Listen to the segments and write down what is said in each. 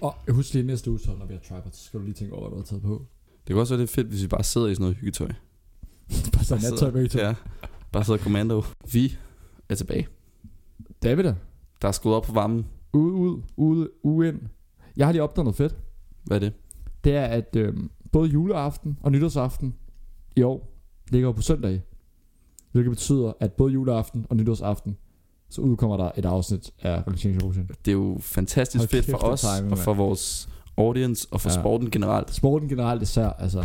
Og husk lige næste uge, så når vi har tripod, så skal du lige tænke over, hvad du har taget på. Det kan også være, det er fedt, hvis vi bare sidder i sådan noget hyggetøj. Bare så nattøj begge to. Ja. Bare sidder kommando. Vi er tilbage. David da. Der er skruet op på varmen. Ude, ud, ude, ude ind. Jeg har lige opdaget noget fedt. Hvad er det? Det er, at øhm, både juleaften og nytårsaften i år ligger på søndag. Hvilket betyder, at både juleaften og nytårsaften, så udkommer der et afsnit af Ocean. Det er jo fantastisk Hold fedt for os, timing, og for vores audience, og for Ja. sporten generelt. Sporten generelt især, altså.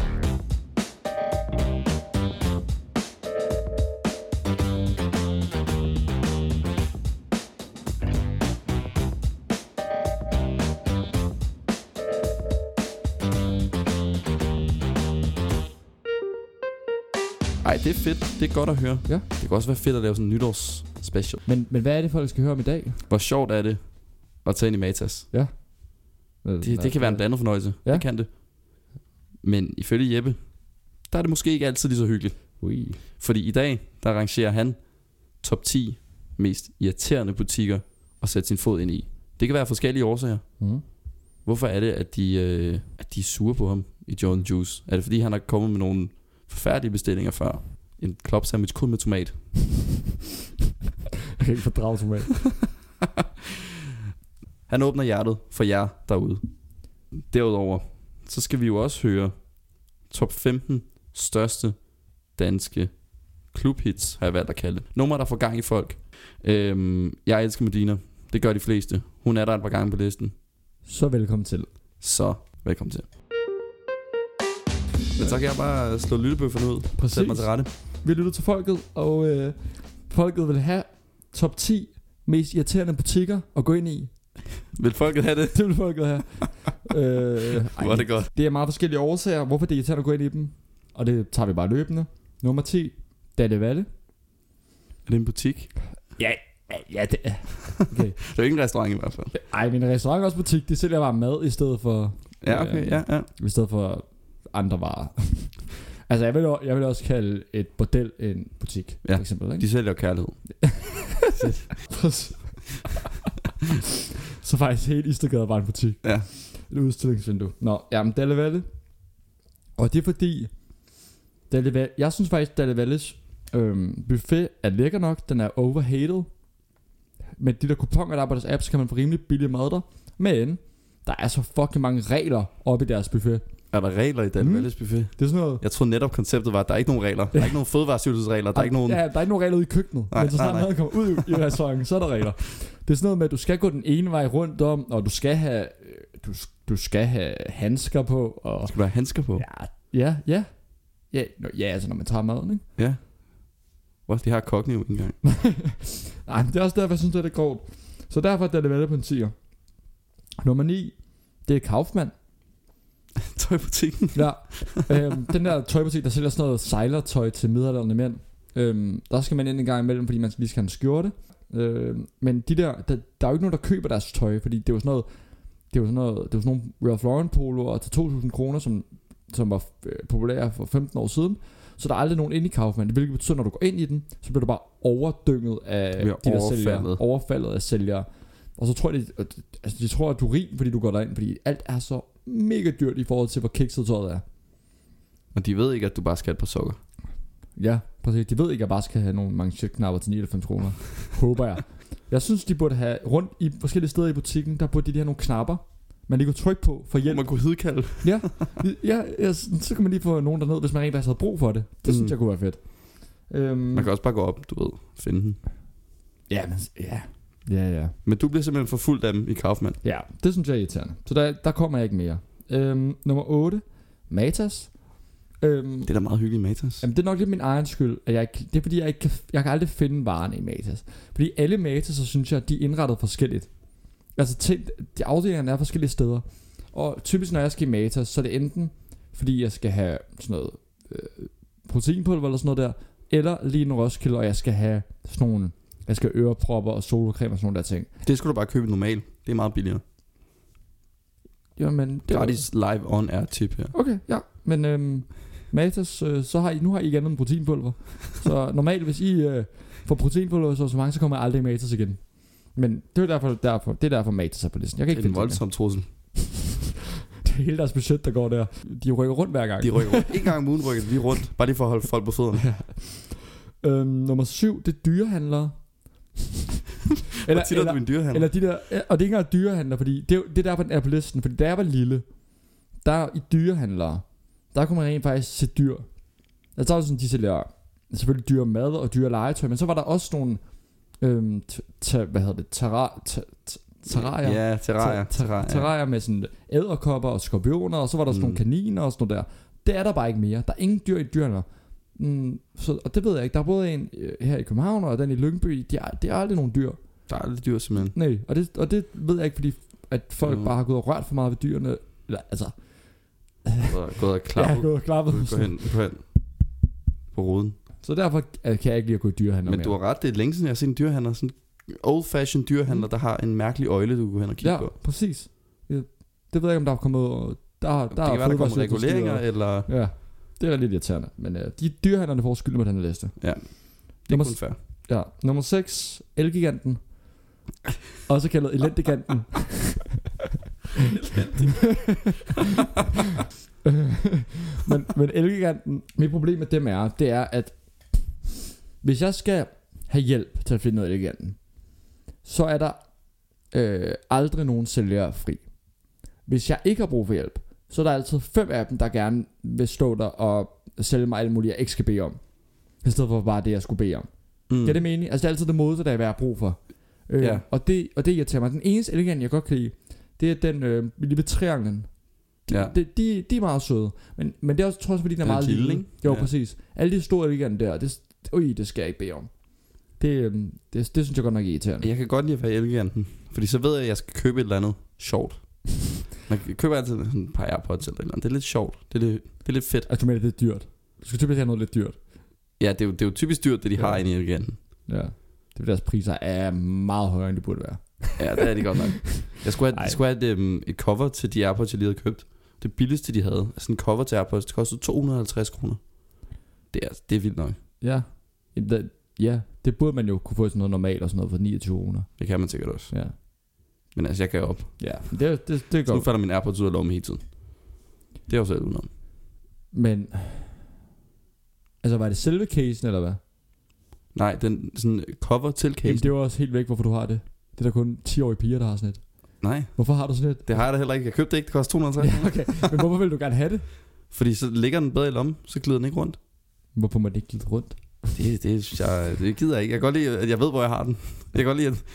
Det er fedt. Det er godt at høre. Ja. Det kan også være fedt at lave sådan en nytårs special. Men, men hvad er det, folk skal høre om i dag? Hvor sjovt er det at tage ind i Matas? Det, det kan være en blandet fornøjelse. Ja. Det kan det. Men ifølge Jeppe, der er det måske ikke altid lige så hyggeligt. Ui. Fordi i dag, der rangerer han top 10 mest irriterende butikker at sætte sin fod ind i. Det kan være forskellige årsager. Mm. Hvorfor er det, at de, øh, at de er sure på ham i Jordan Juice? Er det fordi, han har kommet med nogle forfærdelige bestillinger før? En club sandwich kun med tomat. Jeg kan ikke fordrage tomat. Han åbner hjertet for jer derude. Derudover, så skal vi jo også høre top 15 største danske klubhits, har jeg valgt at kalde det. Nummer, der får gang i folk. Øhm, jeg elsker Medina. Det gør de fleste. Hun er der et par gange på listen. Så velkommen til. Så velkommen til. Men så kan jeg bare slå lyttebøfferne ud. Præcis. Sæt mig til rette. Vi lytter til folket, og øh, folket vil have top 10 mest irriterende butikker at gå ind i. Vil folket have det? Det vil folket have. øh, Hvor er det godt. Det er meget forskellige årsager, hvorfor det er irriterende at gå ind i dem. Og det tager vi bare løbende. Nummer 10, Dalle Valle. Er det en butik? Ja, ja, det er. Okay. Det er ikke en restaurant i hvert fald. Ej, min restaurant er også butik. De sælger bare mad i stedet for, Ja, okay, ja, ja. i stedet for andre varer. Altså, jeg vil, jeg vil også kalde et bordel en butik, Ja. for eksempel. Ikke? De sælger kærlighed. Så faktisk helt Istergade var en butik. Ja. Et udstillingsvindue. Nå, jamen Dalle Valle. Og det er fordi, Dalle Valle, jeg synes faktisk, Dalle Valles øhm, buffet er lækker nok. Den er overhated. Med de der kuponer, der er på deres app, så kan man få rimelig billig mad der. Men, der er så fucking mange regler oppe i deres buffet. Er der regler i Dan Mm. Valles buffet? Det er sådan noget... Jeg tror netop konceptet var, at der er ikke nogen regler. Der er ikke nogen fødevarestyrelsesregler. Der er ikke nogen... Ja, der er ikke nogen regler ude i køkkenet. Nej, men så snart maden kommer ud i, restauranten, så er der regler. Det er sådan noget med, at du skal gå den ene vej rundt om, og du skal have, øh, du, du skal have handsker på, og... Skal du have handsker på? Ja, ja, ja. Ja, nå, ja, altså når man tager maden, ikke? Ja. Hvor de har kokken jo ikke engang. Nej, men det er også derfor, jeg synes, det er lidt grovt. Så derfor er det på en 10'er. Nummer 9, det er Kaufmann. Tøjbutikken. Ja, øhm, den der tøjbutik, der sælger sådan noget sejlertøj til midaldrende mænd. Øhm, der skal man ind en gang imellem, fordi man lige skal have en skjorte. Øhm, men de der, der, der er jo ikke nogen, der køber deres tøj, fordi det er jo sådan noget, det er jo sådan noget, det er sådan nogle Ralph Lauren poloer til 2.000 kroner, som, som var øh, populære for 15 år siden. Så der er aldrig nogen inde i Kaufmann, hvilket betyder, når du går ind i den, så bliver du bare overdynget af de der overfaldet. sælgere. Overfaldet af sælgere. Og så tror jeg, de, altså de tror, at du er rig, fordi du går derind, fordi alt er så mega dyrt i forhold til, hvor kikset tøjet er. Og de ved ikke, at du bare skal have et par sokker. Ja, præcis. De ved ikke, at jeg bare skal have nogle manchetknapper til 99 kroner. Håber jeg. Jeg synes, de burde have rundt i forskellige steder i butikken, der burde de have nogle knapper, man lige kunne trykke på for hjælp. Man kunne hidkalde. Ja, ja, ja, så kan man lige få nogen derned, hvis man rent faktisk havde brug for det. Det mm. synes jeg kunne være fedt. Øhm, Man kan også bare gå op, du ved, finde den. Ja, men, ja. Ja, ja. Men du bliver simpelthen for fuldt af dem i Kaufmann. Ja, det synes jeg er irriterende. Så der, der kommer jeg ikke mere. Øhm, nummer 8. Matas. Øhm, Det er da meget hyggeligt Matas. Jamen, det er nok lidt min egen skyld. At jeg, ikke- det er fordi, jeg, ikke kan, jeg kan aldrig finde varerne i Matas. Fordi alle Matas, så synes jeg, de er indrettet forskelligt. Altså, til, de afdelingerne er forskellige steder. Og typisk, når jeg skal i Matas, så er det enten, fordi jeg skal have sådan noget øh, proteinpulver eller sådan noget der, eller lige en Roskilde, og jeg skal have sådan nogle, jeg skal have ørepropper og solcreme og sådan nogle der ting. Det skulle du bare købe normalt. Det er meget billigere. Jamen, det var- Gratis live on air tip her. Okay, ja. Men øhm, Matas, øh, så har I, nu har I ikke andet end proteinpulver. så normalt, hvis I øh, får proteinpulver så, så mange, så kommer jeg aldrig i Matas igen. Men det er derfor, derfor, det er derfor Matas er på listen. Jeg kan ikke Det er en voldsom trussel. det. hele deres budget, der går der. De rykker rundt hver gang. De rykker rundt. En gang om ugen rykker de lige rundt, bare lige for at holde folk på fødderne. Øhm, nummer syv, det er dyrehandlere. Eller, tit er du en dyrehandler? Eller de der, og det er ikke engang dyrehandler, fordi det, det er derfor, den er på listen. Fordi da jeg var lille, der i dyrehandlere, der kunne man rent faktisk se dyr. Der var sådan, de sælger selvfølgelig dyre mad og dyre legetøj, men så var der også nogle, øhm, hvad hedder det, terra, terrarier. Ja, terrarier. Ter- ter- terrarier. terrarier med sådan æderkopper og skorpioner, og så var der sådan Mm. nogle kaniner og sådan noget der. Det er der bare ikke mere. Der er ingen dyr i dyrene. Mm, så, og det ved jeg ikke. Der er både en øh, her i København og den i Lyngby. De er, det er aldrig nogen dyr. Der er aldrig dyr, simpelthen. Nej, og det, og det ved jeg ikke, fordi at folk Mm. bare har gået og rørt for meget ved dyrene. Eller, altså, Gået og- klappet. har gået og klappet. Gå hen, gå hen på ruden. Så derfor øh, kan jeg ikke lide at gå i dyrehandler Men mere. du har ret, det er længe siden, jeg har set en dyrehandler. Sådan en old-fashioned dyrehandler, der har en mærkelig øjle, du kan gå hen og kigge Ja, på. præcis. Ja, det ved jeg ikke, om der er kommet... Der, der det kan være, der kommer reguleringer, eller... Ja, det er lidt irriterende. Men øh, de dyrehandlerne får skylden på den her liste. Det er Nummer kun fair. Ja, nummer 6, Elgiganten. Også kaldet Elendiganten. men, men Elgiganten, mit problem med dem er, det er, at hvis jeg skal have hjælp til at finde noget Elgiganten, så er der øh, aldrig nogen sælgere fri. Hvis jeg ikke har brug for hjælp, så er der altid fem af dem, der gerne vil stå der og sælge mig alt muligt, jeg ikke skal bede om. I stedet for bare det, jeg skulle bede om. Mm. Ja, det mening. Altså det er altid det modsatte af, hvad jeg har brug for. Øh, Ja. og, det, og det irriterer mig. Den eneste elegant, jeg godt kan lide, det er den øh, lille trianglen. De, Ja. de, de, de er meget søde. Men, men det er også, tror jeg, fordi den er Den er meget lille, ikke? Jo, Ja. præcis. Alle de store eleganter der, det, ui, det skal jeg ikke bede om. Det, øh, det, det synes jeg godt nok er irriterende. Jeg kan godt lide at være i Elgiganten, fordi så ved jeg, at jeg skal købe et eller andet sjovt. Man køber altid sådan et par Airpods eller eller andet. Det er lidt sjovt. Det er lidt, det er lidt fedt. Altså, du mener, det er dyrt. Du skal typisk have noget lidt dyrt. Ja, det er jo, det er jo typisk dyrt, det de Ja. har inde i Elgiganten. Ja. Det er deres priser er meget højere, end de burde være. Ja, det er de godt nok. Jeg skulle have, Ej. jeg skulle have et, um, et cover til de Airpods, jeg lige havde købt. Det billigste, de havde. Altså en cover til Airpods, det kostede 250 kroner. Det er, det er vildt nok. Ja. Ja, det burde man jo kunne få sådan noget normalt og sådan noget for 29 kroner. Det kan man sikkert også. Ja. Men altså, jeg kan op. Ja, det, det, det er Så nu falder min Airpods ud af lommen hele tiden. Det er jo selv udenom. Men, altså var det selve casen, eller hvad? Nej, den sådan cover til Jamen, case. det er jo også helt væk, hvorfor du har det. Det er der kun 10-årige piger, der har sådan et. Nej, Hvorfor har du sådan et? det har jeg da heller ikke. Jeg købte det ikke, det koster 250 Ja, okay. Men hvorfor vil du gerne have det? Fordi så ligger den bedre i lommen, så glider den ikke rundt. Hvorfor må det ikke glide rundt? Det, det, jeg, det gider jeg ikke. Jeg kan godt lide, at jeg ved, hvor jeg har den. Jeg kan godt lide, at...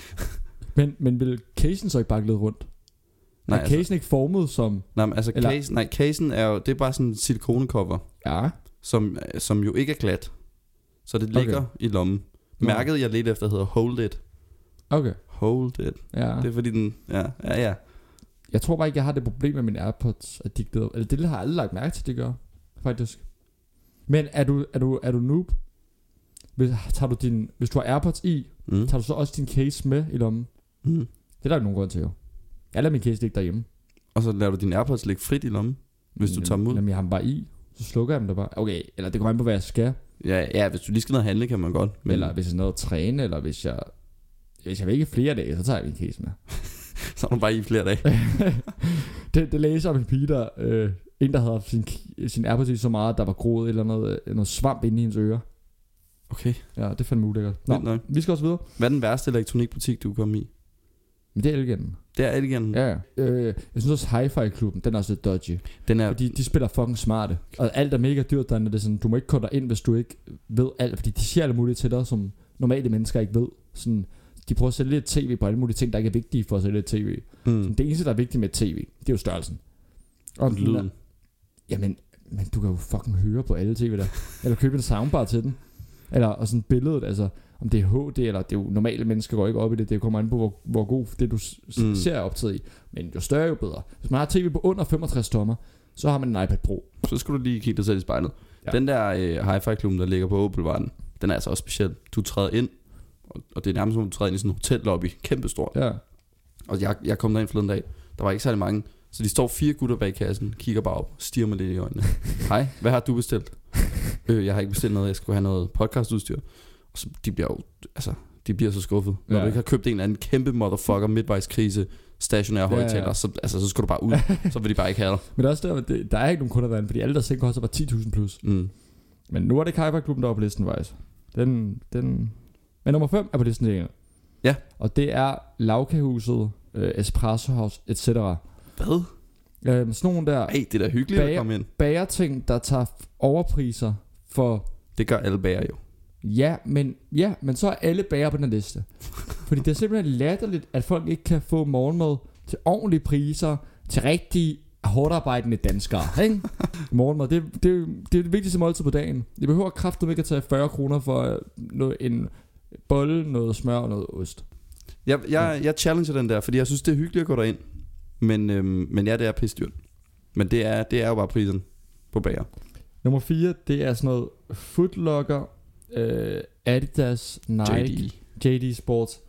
Men, men vil casen så ikke bare glide rundt? Nej, er altså, casen ikke formet som... nej, men altså Eller- case, nej, casen er jo, det er bare sådan en silikonecover, Ja. som, som jo ikke er glat. Så det ligger Okay. i lommen. Mærket, jeg ledte efter, hedder Hold It. Okay. Hold It. Ja. Det er fordi den, ja, ja, ja. Jeg tror bare ikke, jeg har det problem med mine AirPods, at de glider... Eller det har jeg aldrig lagt mærke til, at de gør. Faktisk. Men er du, er du, er du noob? Hvis, tager du din, hvis du har AirPods i, Mm. tager du så også din case med i lommen? Mm. Det er der ikke nogen grund til, jo. Jeg lader min case ligge derhjemme. Og så lader du din Airpods ligge frit i lommen, hvis du tager dem ud. Jamen, jeg har dem bare i. Så slukker jeg dem der bare. Okay, eller det kommer an på, hvad jeg skal. Ja, ja, hvis du lige skal ned og handle, kan man godt. Men, eller hvis jeg skal ned og træne, eller hvis jeg... Hvis jeg vil ikke flere dage, så tager jeg min case med. så er du bare i flere dage. det, det læser om en pige, der... Øh, en, der havde haft sin, sin AirPods i så meget, at der var groet eller noget, øh, noget svamp inde i hendes øre. Okay, Ja, det fandt ulækkert. Nå, vi skal også videre. Hvad er den værste elektronikbutik, du kom i? Men det er Elgiganten. Det er Elgiganten. Ja. Øh, jeg synes også, Hi-Fi-klubben, den er også lidt dodgy. Den er, Fordi de spiller fucking smarte. Og alt er mega dyrt derinde. Det er sådan, du må ikke komme ind, hvis du ikke ved alt. Fordi de siger alt muligt til dig, som normale mennesker ikke ved. Sådan, de prøver at sælge et tv på alle mulige ting, der ikke er vigtige for at sælge et tv. mm, Så det eneste, der er vigtigt med tv, det er jo størrelsen. Og den lyden. Jamen, men du kan jo fucking høre på alle tv der. eller købe en soundbar til den. Eller og sådan billedet, altså om det er HD, eller det er jo normale mennesker går ikke op i det. Det kommer an på, hvor, hvor god det du Mm. ser er optaget i. Men jo større, jo bedre. Hvis man har tv på under 65 tommer, så har man en iPad Pro. Så skulle du lige kigge dig selv i spejlet. Ja. Den der øh, hi-fi-klubben, der ligger på Åbelvarden, den er altså også speciel. Du træder ind, og, og det er nærmest som om du træder ind i sådan en hotellobby. Kæmpestort. Ja. Og jeg, jeg kom derind forleden dag. Der var ikke særlig mange. Så de står fire gutter bag kassen, kigger bare op, stiger mig lidt i øjnene. Hej, hvad har du bestilt? øh, jeg har ikke bestilt noget, jeg skal have noget podcastudstyr. Så, de bliver jo, altså, de bliver så skuffet. Når Ja. du ikke har købt en eller anden kæmpe motherfucker midtvejskrise stationære Ja, ja. højtaler, så, altså, så skal du bare ud. så vil de bare ikke have dig. Men der er, også der, det, der er ikke nogen kunder derinde, fordi alle der seng koster bare 10.000 plus. Mm. Men nu er det Kajper-klubben, der er på listen, faktisk. Den, den... Men nummer 5 er på listen igen. Ja. Og det er Lavkahuset, øh, Espresso House, etc. Hvad? Øh, sådan nogle der Ej, det er da hyggeligt at Bager- komme ind. bagerting, der tager overpriser for... Det gør alle bager jo. Ja, men, ja, men så er alle bager på den her liste. Fordi det er simpelthen latterligt, at folk ikke kan få morgenmad til ordentlige priser, til rigtig hårdt arbejdende danskere. Ikke? morgenmad, det, det, det er det vigtigste måltid på dagen. Det behøver kraftigt ikke at tage 40 kroner for øh, noget, en bolle, noget smør og noget ost. Jeg, jeg, jeg challenger den der, fordi jeg synes, det er hyggeligt at gå derind. Men, øhm, men ja, det er pisse dyrt. Men det er, det er jo bare prisen på bager. Nummer 4, det er sådan noget Footlocker, øh, Adidas, Nike, JD. JD Sports.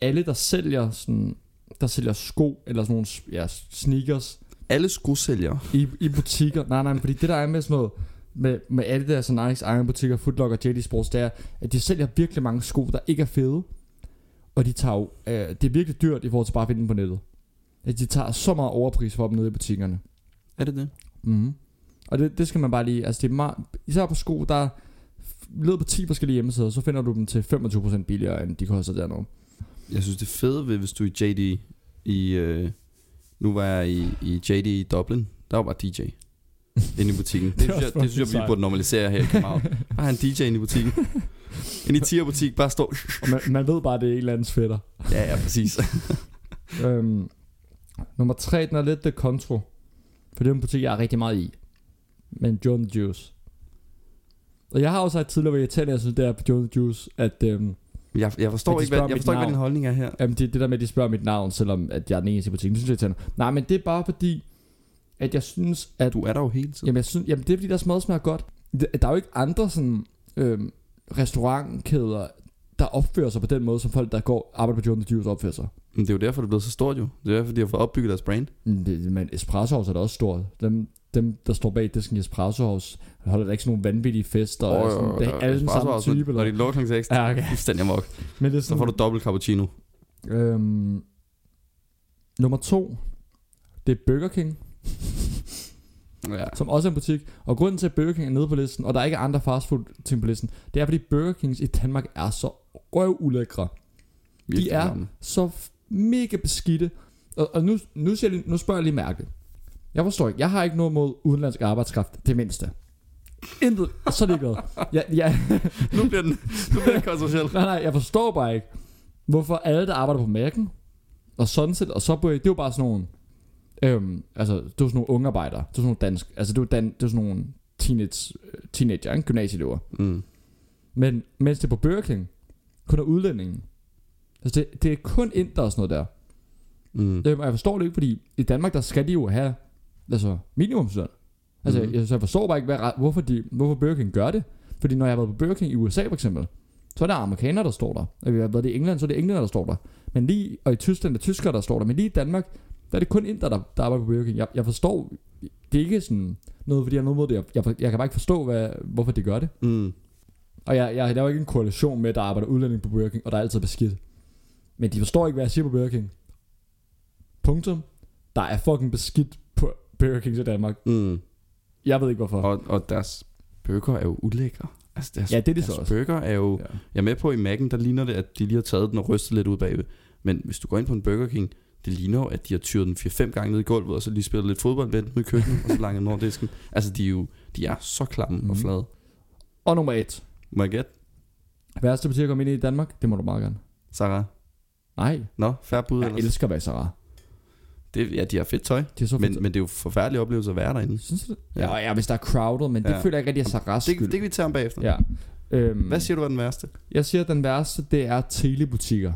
Alle, der sælger sådan, der sælger sko, eller sådan nogle ja, sneakers, Alle skosælgere. i, i butikker. Nej, nej, fordi det der er med sådan noget, med, med Adidas og Nikes egne butikker, Footlocker og JD Sports, det er, at de sælger virkelig mange sko, der ikke er fede. Og de tager jo, øh, det er virkelig dyrt i forhold til bare at finde dem på nettet. At de tager så meget overpris for dem nede i butikkerne. Er det det? Mm. Og det, det skal man bare lige, altså det er meget, især på sko, der lød på 10 forskellige hjemmesider, så finder du dem til 25% billigere, end de koster dernede. Jeg synes, det fede ved, hvis du er i JD i... Øh, nu var jeg i, i JD i Dublin. Der var bare DJ inde i butikken. Det, Det synes, jeg, det synes jeg, vi burde normalisere her i København. Bare en DJ inde i butikken. Inde i tier butik, bare stå. Og man, man ved bare, det er en eller andens fætter. Ja, ja, præcis. øhm, nummer 3, den er lidt det kontro. For det er en butik, jeg er rigtig meget i. Men Jordan Juice. Og jeg har også sagt tidligere, hvor irriterende jeg synes, det er på Jordan Juice, at øhm, Jeg, jeg forstår ikke, hvad, jeg forstår ikke, hvad din holdning er her. Jamen det, det der med, at de spørger mit navn, selvom at jeg er den eneste i butikken, det synes jeg er. Nej, men det er bare fordi, at jeg synes, at... Du er der jo hele tiden. Jamen, jeg synes, jamen det er fordi, der mad smager godt. Der er jo ikke andre sådan, øhm, restaurantkæder, der opfører sig på den måde, som folk, der går arbejder på Jordan Juice, opfører sig. Men det er jo derfor, det er blevet så stort jo. Det er derfor, de har fået opbygget deres brand. Det, men Espresso er da også stort. Dem, dem der står bag disken i Espresso House, holder da ikke sådan nogle vanvittige fester. og sådan, det er alle den samme type. Når de lukker kl. 6, Ja, okay. fuldstændig amok. Men det er Så sådan, får du dobbelt cappuccino. øhm, nummer to, det er Burger King. Ja. som også er en butik. Og grunden til, at Burger King er nede på listen, og der er ikke andre fastfood ting på listen, det er, fordi Burger Kings i Danmark er så røvulækre. virkelig er-. Så mega beskidte. Og, og nu, nu, siger jeg nu spørger jeg lige mærke. Jeg forstår ikke. Jeg har ikke noget mod udenlandsk arbejdskraft, det mindste. Intet. Så ligeglad. Jeg, jeg, Nu bliver den, nu bliver den kontroversiel. nej, nej, jeg forstår bare ikke, hvorfor alle, der arbejder på Mac'en, og Sunset, og Subway, det er jo bare sådan nogle, øhm, altså, det er sådan nogle unge arbejdere. Det er sådan nogle dansk, altså, det er dan, det er sådan nogle teenage, teenager, ikke? Gymnasieelever. Mm. Men mens det er på Burger King, kun er udlændingen. Altså, det, det er kun ind, der er sådan noget der. Mm. Øhm, og jeg forstår det ikke, fordi i Danmark, der skal de jo have altså, minimumsløn. Altså, mm. jeg, så jeg forstår bare ikke, hvad, hvorfor, de, hvorfor Burger King gør det. Fordi når jeg har været på Burger King i USA for eksempel, så er der amerikanere, der står der. Og vi har været i England, så er det englænder, der står der. Men lige, og i Tyskland er tyskere, der står der. Men lige i Danmark, der er det kun inder, der, der arbejder på Burger King. Jeg, jeg forstår, det er ikke sådan noget, fordi jeg har noget mod det. Jeg, jeg, jeg kan bare ikke forstå, hvad, hvorfor de gør det. Mm. Og jeg, jeg laver ikke en koalition med, at der arbejder udlænding på Burger King, og der er altid beskidt. Men de forstår ikke, hvad jeg siger på Burger King. Punktum. Der er fucking beskidt Burger King i Danmark. Mm. Jeg ved ikke hvorfor. Og, og deres burger er jo ulækre. Altså, deres, Ja, det er det deres så også. burger er jo... Ja. Jeg er med på i Mac'en, der ligner det, at de lige har taget den og rystet lidt ud bagved. Men hvis du går ind på en Burger King, det ligner jo, at de har tyret den 4-5 gange ned i gulvet, og så lige spillet lidt fodbold med den ude i køkkenet, og så langt den over disken. Altså, de er jo de er så klamme mm. og Mhm. flade. Og nummer et. Må jeg gætte? Værste butik at komme ind i i Danmark? Det må du meget gerne. Sarah? Nej, Nå, færre bud jeg ellers. elsker Bazaar. Det, ja, de har fedt tøj, Det er så men, fedt. men det er jo forfærdelig oplevelse at være derinde. Synes du det? Ja. Ja, ja, hvis der er crowded, men det Ja. føler jeg ikke rigtig er Sarahs Det, skyld. det kan vi tage om bagefter. Ja. Øhm, Hvad siger du er den værste? Jeg siger, at den værste, det er telebutikker.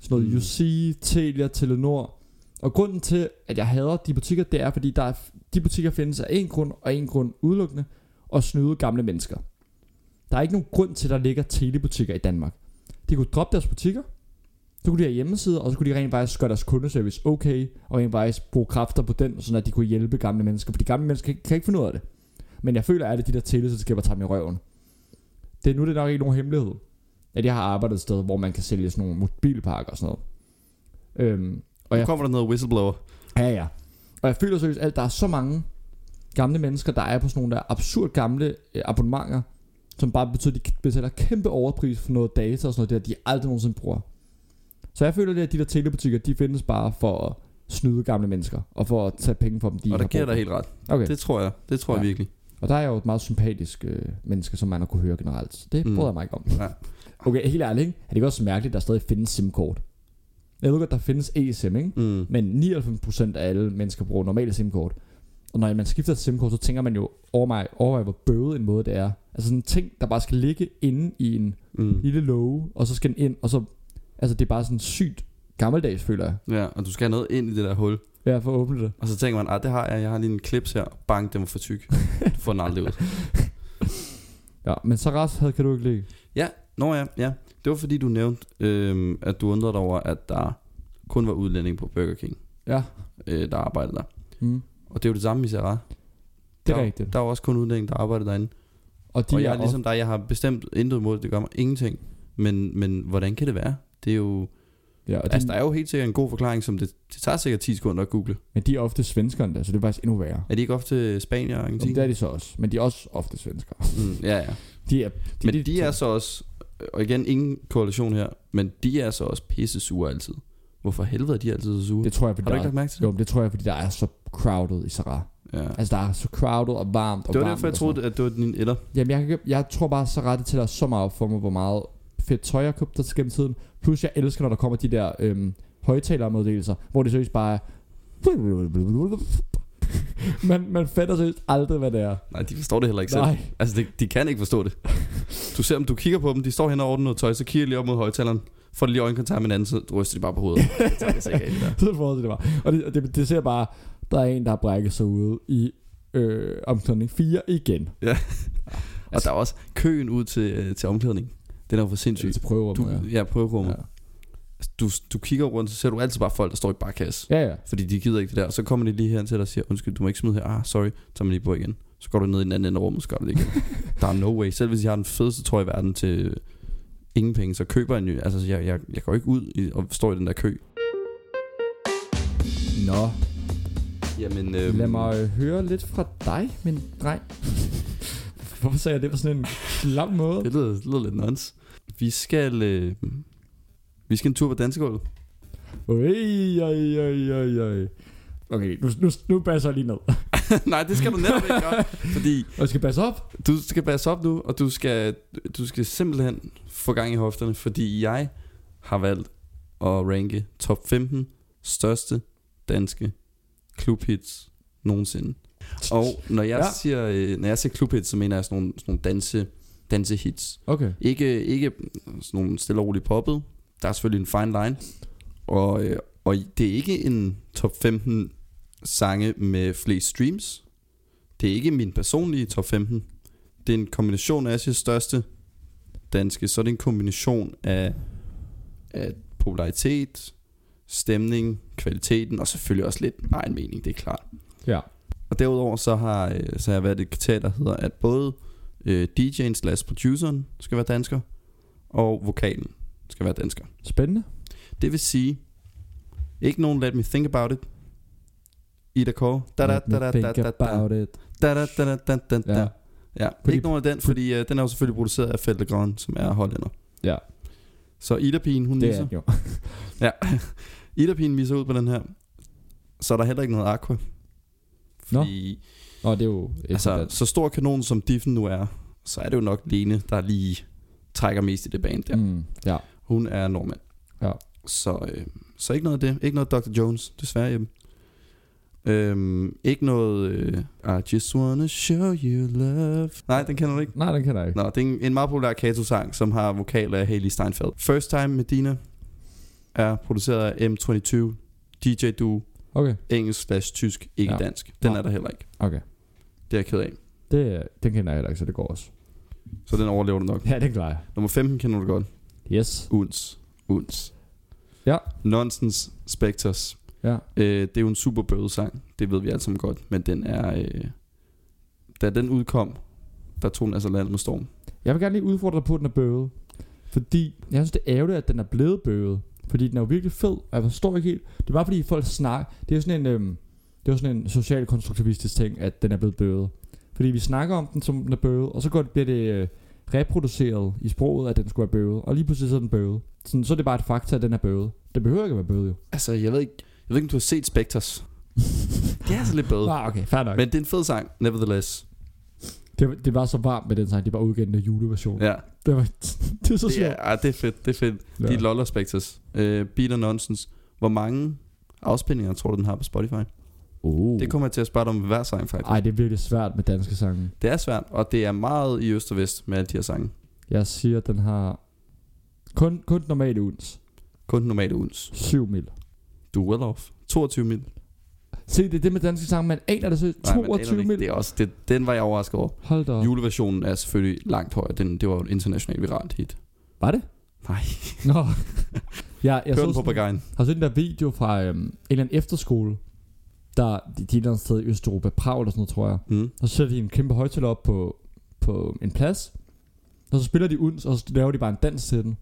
Sådan noget Mm. mm. UC, Telia, Telenor. Og grunden til, at jeg hader de butikker, det er, fordi der er, de butikker findes af en grund, og en grund udelukkende, og snyde gamle mennesker. Der er ikke nogen grund til, at der ligger telebutikker i Danmark. De kunne droppe deres butikker, så kunne de have hjemmesider, og så kunne de rent faktisk gøre deres kundeservice okay, og rent faktisk bruge kræfter på den, så at de kunne hjælpe gamle mennesker. For de gamle mennesker kan, kan ikke finde ud af det. Men jeg føler, at det er de der teleselskaber, tager mig i røven. Det er nu det er nok ikke nogen hemmelighed, at jeg har arbejdet et sted, hvor man kan sælge sådan nogle mobilpakker og sådan noget. Øhm, Og Nu jeg, kommer der noget whistleblower. ja, ja. Og jeg føler seriøst, at der er så mange gamle mennesker, der er på sådan nogle der absurd gamle øh, abonnementer, som bare betyder, at de betaler kæmpe overpris for noget data og sådan noget der, de aldrig nogensinde bruger. Så jeg føler, at de der telebutikker, de findes bare for at snyde gamle mennesker, og for at tage penge fra dem, de og der giver dig for. helt ret. Okay. Det tror jeg. Det tror jeg Ja. virkelig. Og der er jeg jo et meget sympatisk øh, menneske, som man har kunne høre generelt. Så det mm. bryder jeg mig ikke om. Ja. Okay, helt ærligt, ikke? er det ikke også mærkeligt, at der stadig findes SIM-kort? Jeg ved godt, der findes eSIM, ikke? Mm. Men 99% af alle mennesker bruger normale SIM-kort. Og når man skifter til SIM-kort, så tænker man jo over mig, over hvor bøvet en måde det er. Altså sådan en ting, der bare skal ligge inde i en Mm. lille låge, og så skal den ind, og så... Altså det er bare sådan sygt gammeldags, føler jeg. Ja, og du skal have noget ind i det der hul. Ja, for at åbne det. Og så tænker man, ah, det har jeg. Jeg har lige en klips her. Bang, den var for tyk. Du får den aldrig ud. Ja, men så ret havde kan du ikke ligge. Ja, nå ja, ja. Det var fordi, du nævnte, øhm, at du undrede dig over, at der kun var udlænding på Burger King, Ja, øh, der arbejdede der. mm. Og det er jo det samme i Sarah. det er der, rigtigt. Der er jo også kun udlænding, der arbejder derinde. Og De og jeg er ligesom dig, jeg har bestemt intet imod, det gør mig ingenting. Men, men hvordan kan det være? Det er jo, ja, og de, altså, der er jo helt sikkert en god forklaring, som det, det tager sikkert 10 sekunder at google. men de er ofte svenskerne der, så det er faktisk endnu værre. Er de ikke ofte Spanien og Argentina? det er de så også, men de er også ofte svenskere. Mm, ja, ja. De er, de, Men de, de er så også, og igen ingen korrelation her, men de er så også pisse sure altid. Hvorfor helvede er de altid så sure? Det tror jeg, fordi Har du ikke lagt mærke til det? jo, det tror jeg, fordi der er så crowded i Sarah. Ja. Altså, der er så crowded og varmt og Det var varmt derfor, jeg troede, at det var din noget. Jamen, jeg, jeg tror bare, så ret til at så meget op for mig, hvor meget fedt tøj jeg har købt der gennem tiden. Plus, jeg elsker, når der kommer de der øhm, højtalermeddelelser, hvor det seriøst bare er... man, man fatter seriøst aldrig, hvad det er. Nej, de forstår det heller ikke selv. Nej. Altså, de, de kan ikke forstå det. Du ser dem, du kigger på dem, de står hen og ordner noget tøj, så kigger de lige op mod højtaleren, får de lige øjenkontakt med hinanden, så ryster de bare på hovedet. Det tager der. Så får det bare. Og det, det, det ser bare, der er en, der har brækket sig ude i øh, omklædning 4 igen. Og der er også køen ud til, øh, til omklædning. Den er jo for sindssyg. Til prøverummet, Du, ja. ja, prøverummet. ja. Ja. Du, du kigger rundt, så ser du altid bare folk, der står i barkasse. Ja, ja. Fordi de gider ikke det der. Og så kommer de lige hen til dig og siger, undskyld, du må ikke smide her. Ah, sorry. Så tager man lige på igen. Så går du ned i den anden ende af rummet, så gør du det igen. der er no way. Selv hvis jeg har den fedeste trøje i verden til ingen penge, så køber jeg en ny. Altså, jeg, jeg, jeg går ikke ud i, og står i den der kø. Nå, Jamen, øhm, lad mig øh, høre lidt fra dig, min dreng. Hvorfor sagde jeg det på sådan en klam måde? Det lyder, det lyder lidt nons. Vi skal... Øh, vi skal en tur på dansegulvet. Oj, oj, oj, oj, oj. Okay, nu, nu, nu passer jeg lige ned. Nej, det skal du netop ikke gøre. Fordi Og skal passe op. du skal passe op nu, og du skal, du skal simpelthen få gang i hofterne, fordi jeg har valgt at ranke top 15 største danske klubhits nogensinde. Og når jeg, Ja. ja. siger, øh, når jeg siger klubhits, så mener jeg sådan nogle, sådan nogle danse, dansehits. Okay. Ikke, ikke sådan nogle stille og roligt poppet. Der er selvfølgelig en fine line. Og, øh, og det er ikke en top 15 sange med flest streams. Det er ikke min personlige top 15. Det er en kombination af Asias største danske. Så er det en kombination af, af popularitet, stemning, kvaliteten og selvfølgelig også lidt egen mening, det er klart. Ja. Og derudover så har, øh, så har jeg været et kriterie, der hedder, at både øh, DJ'en slash produceren skal være dansker, og vokalen skal være dansker. Spændende. Det vil sige, ikke nogen Let Me Think About It, Ida K. Da da da da think da da da about it. da da da da da Ja. Ikke nogen af den, fordi øh, den er jo selvfølgelig produceret af Felder Grøn, som er hollænder. Ja, Så Ida Pigen, hun det er misser. det jo. Ja, Ida Pigen misser ud på den her. Så er der heller ikke noget Aqua. Fordi, Nå, det er jo altså, så stor kanon som Diffen nu er, så er det jo nok Lene, der lige trækker mest i det band der. mm, Ja. Hun er nordmand. Ja. Så, øh, så ikke noget af det. Ikke noget Dr. Jones, desværre hjemme. Øhm, ikke noget øh, I just wanna show you love Nej, den kender du ikke Nej, den kan jeg ikke. Nå, det er en, en meget populær Kato-sang Som har vokal af Haley Steinfeld First Time Medina Er produceret af M22 DJ Duo Okay, Engelsk slash tysk Ikke Ja. ja. dansk Den Nå. er der heller ikke okay. Det er jeg ked af Det, den kender jeg heller ikke, så det går også. Så den overlever du nok Ja, det klarer jeg. Nummer 15 kender du godt Yes. Uns Uns Ja. Nonsense Spectres Ja. Øh, det er jo en super bøde sang, det ved vi alle sammen godt, men den er, øh, da den udkom, der tog den altså landet med storm. Jeg vil gerne lige udfordre dig på, at den er bøvet. Fordi jeg synes, det er ærgerligt, at den er blevet bøvet. Fordi den er jo virkelig fed, og jeg forstår ikke helt. Det er bare fordi folk snakker. Det er jo sådan en, øhm, det er jo sådan en social konstruktivistisk ting, at den er blevet bøvet. Fordi vi snakker om den, som den er bøvet, og så går det, bliver det øh, reproduceret i sproget, at den skulle være bøvet. Og lige pludselig så er den bøvet. Sådan, så er det bare et fakta, at den er bøvet. Det behøver ikke at være bøvet jo. Altså, jeg ved ikke, jeg ved ikke om du har set Spectres. det er altså lidt bøde. Ah, okay, fair nok. Men det er en fed sang, nevertheless. det, det, var så varmt med den sang, de bare udgav den der juleversion. Ja, Det, var, det er så sjovt. er, ah, det er fedt, det er fedt. Ja. De loller Spectres. Uh, Beat Nonsense. Hvor mange afspændinger tror du, den har på Spotify? Uh. Det kommer jeg til at spørge dig om hver sang, faktisk. Ej, det er virkelig svært med danske sange. Det er svært, og det er meget i øst og vest med alle de her sange. Jeg siger, at den har kun, kun normalt uns. Kun normale uns. 7 mil. Du er well off. 22 mil. Se, det er det med danske sange, man aner det så. Nej, men 22 aner mil. Det er også, det, den var jeg overrasket over. Hold da op. Juleversionen er selvfølgelig langt højere. Den, det var jo et internationalt viralt hit. Var det? Nej, Nå. ja, jeg hør så den på sådan, bagajen. har set den der video fra øhm, en eller anden efterskole, der de, de er et eller andet sted i Østeuropa, Prag eller sådan noget, tror jeg. Mm. Og så sætter de en kæmpe højtaler op på, på en plads, og så spiller de uns, og så laver de bare en dans til den.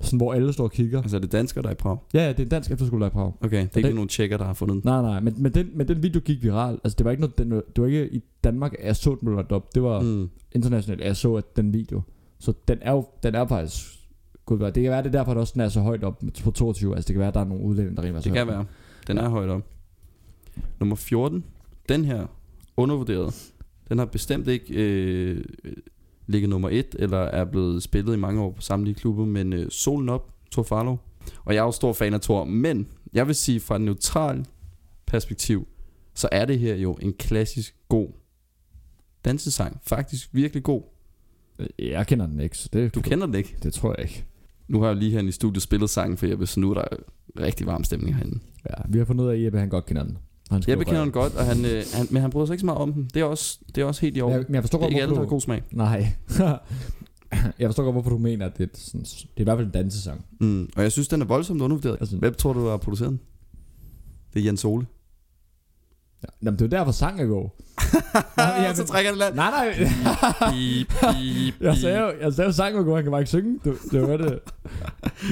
Sådan, hvor alle står og kigger. Altså er det danskere, der er i Prag? Ja, ja, det er en dansk efterskole, der er i Prag. Okay, det er det- ikke nogen tjekker, der har fundet den. Nej, nej, men, men, den, men den video gik viral. Altså, det var ikke noget, den, det var ikke i Danmark, at jeg så den blev lagt op. Det var mm. Internationalt, at jeg så at den video. Så den er jo, den er faktisk Gud, det kan være, det er derfor, at også den er så højt op på 22. Altså, det kan være, at der er nogle udlændinge, der rent Det kan være. Den er højt op. Nummer 14. Den her, undervurderet. Den har bestemt ikke øh, ligget nummer 1, eller er blevet spillet i mange år på samtlige klubber, men øh, Solen op, Thor Farlov. Og jeg er jo stor fan af Thor, men jeg vil sige fra et neutral perspektiv, så er det her jo en klassisk god dansesang. Faktisk virkelig god. Jeg kender den ikke, så det, Du kender den ikke. det tror jeg ikke. Nu har jeg lige her i studiet spillet sangen for Jeppe, så nu er der rigtig varm stemning herinde. Ja, vi har fundet ud af, at Jeppe, han godt kender den. Han skriver Jeppe kender brev. den godt, og han, øh, han, men han bryder sig ikke så meget om den. Det er også, det er også helt i Men orden. jeg, men jeg forstår Det er godt, ikke alle, der har god smag. Nej. jeg forstår godt, hvorfor du mener, at det er, sådan, det er i hvert fald en dansesang. Mm. Og jeg synes, den er voldsomt undervurderet. Altså- Hvem tror du har produceret den? Det er Jens Ole. Ja. Jamen, det er jo derfor, sang er god. ja, så trækker det land. Nej, nej. Beep, beep, Jeg sagde jo, jeg sagde jo sang var god, han kan bare ikke synge. Det, det var det.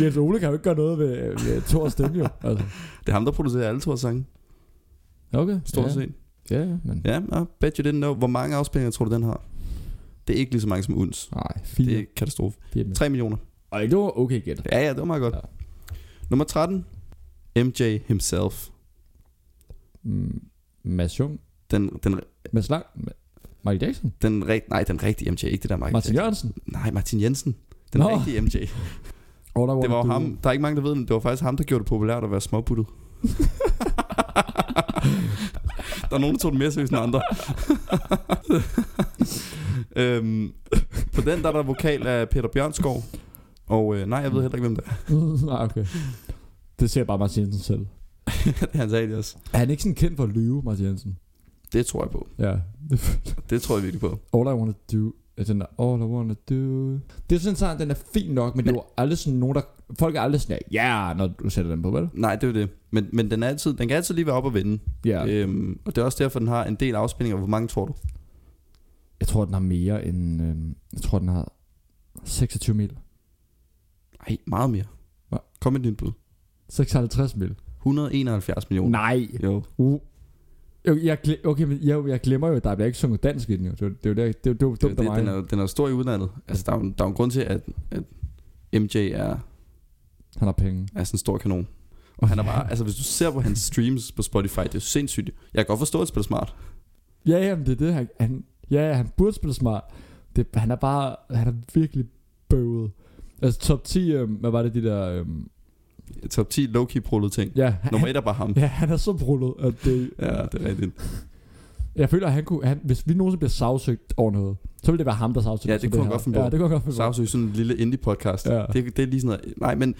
Jens Ole kan jo ikke gøre noget ved, ved Thors stemme, jo. Altså. Det er ham, der producerer alle Thors sange, Okay. stort ja. set. Ja, ja, men... Ja, ja, bet you didn't know. Hvor mange afspilninger tror du, den har? Det er ikke lige så mange som Uns. Nej, fire. Det er katastrofe. fire med. 3 millioner. Og det var okay gæt. Ja, ja, det var meget godt. Ja. Nummer 13. MJ himself. Mm, Mads Jung. Den, den, Mads Lang. Michael Jackson. den, rigt, nej, den rigtige MJ, ikke det der Michael Martin Jackson. Jørgensen. Nej, Martin Jensen. Den Nå. rigtige MJ. All I Det var ham, der er ikke mange, der ved det, det var faktisk ham, der gjorde det populært at være småbuttet. der er nogen, der tog det mere seriøst end andre. øhm, på den der er der vokal af Peter Bjørnskov. Og øh, nej, jeg ved heller ikke, hvem det er. Nej, okay. Det ser bare Martin Jensen selv. det han sagde det også. Er han ikke sådan kendt for at lyve, Martin Jensen? Det tror jeg på. Ja. Det tror jeg virkelig på. All I Wanna Do. Den der, All I Wanna Do. Det er sådan en sang, den er fin nok, men, men det var aldrig sådan nogen, der... Folk er aldrig sådan, ja, yeah, når du sætter den på, vel? Nej, det er det. Men, men den, er altid, den kan altid lige være op og vende. Ja. Øhm, og det er også derfor, den har en del afspændinger. Hvor mange tror du? Jeg tror, den har mere end... Øhm, jeg tror, den har 26 mil. Nej, meget mere. Hvad? Kom med din bud. 56 mil. 171 millioner. Nej. Jo. Uh. Jeg, okay, men jeg, jeg glemmer jo, at der bliver ikke sunget dansk i den jo. Det, er det det, det, er jo dumt Det, af det, mig. den, er, den er stor i udlandet. Altså, der er, der er en grund til, at, at MJ er, Han har penge. er sådan en stor kanon. Og han er bare, altså hvis du ser på hans streams på Spotify, det er sindssygt. Jeg kan godt forstå, at spiller smart. Ja, jamen, det er det. Han, han, ja, ja, han burde spille smart. Det, han er bare... Han er virkelig bøvet. Altså top 10, øhm, hvad var det de der... Øhm, Top 10 low-key prullet ting. ja, han, Nummer 1 er bare ham. ja, han er så brullet, at det... Ja, det er rigtigt. Jeg føler, at han kunne... Han, hvis vi nogensinde bliver sagsøgt over noget, så ville det være ham, der sagsøgte Ja, det kunne godt finde på. Ja, det kunne godt finde på. Sagsøg sådan en lille indie-podcast. Ja. Det, det er lige sådan noget. Nej, men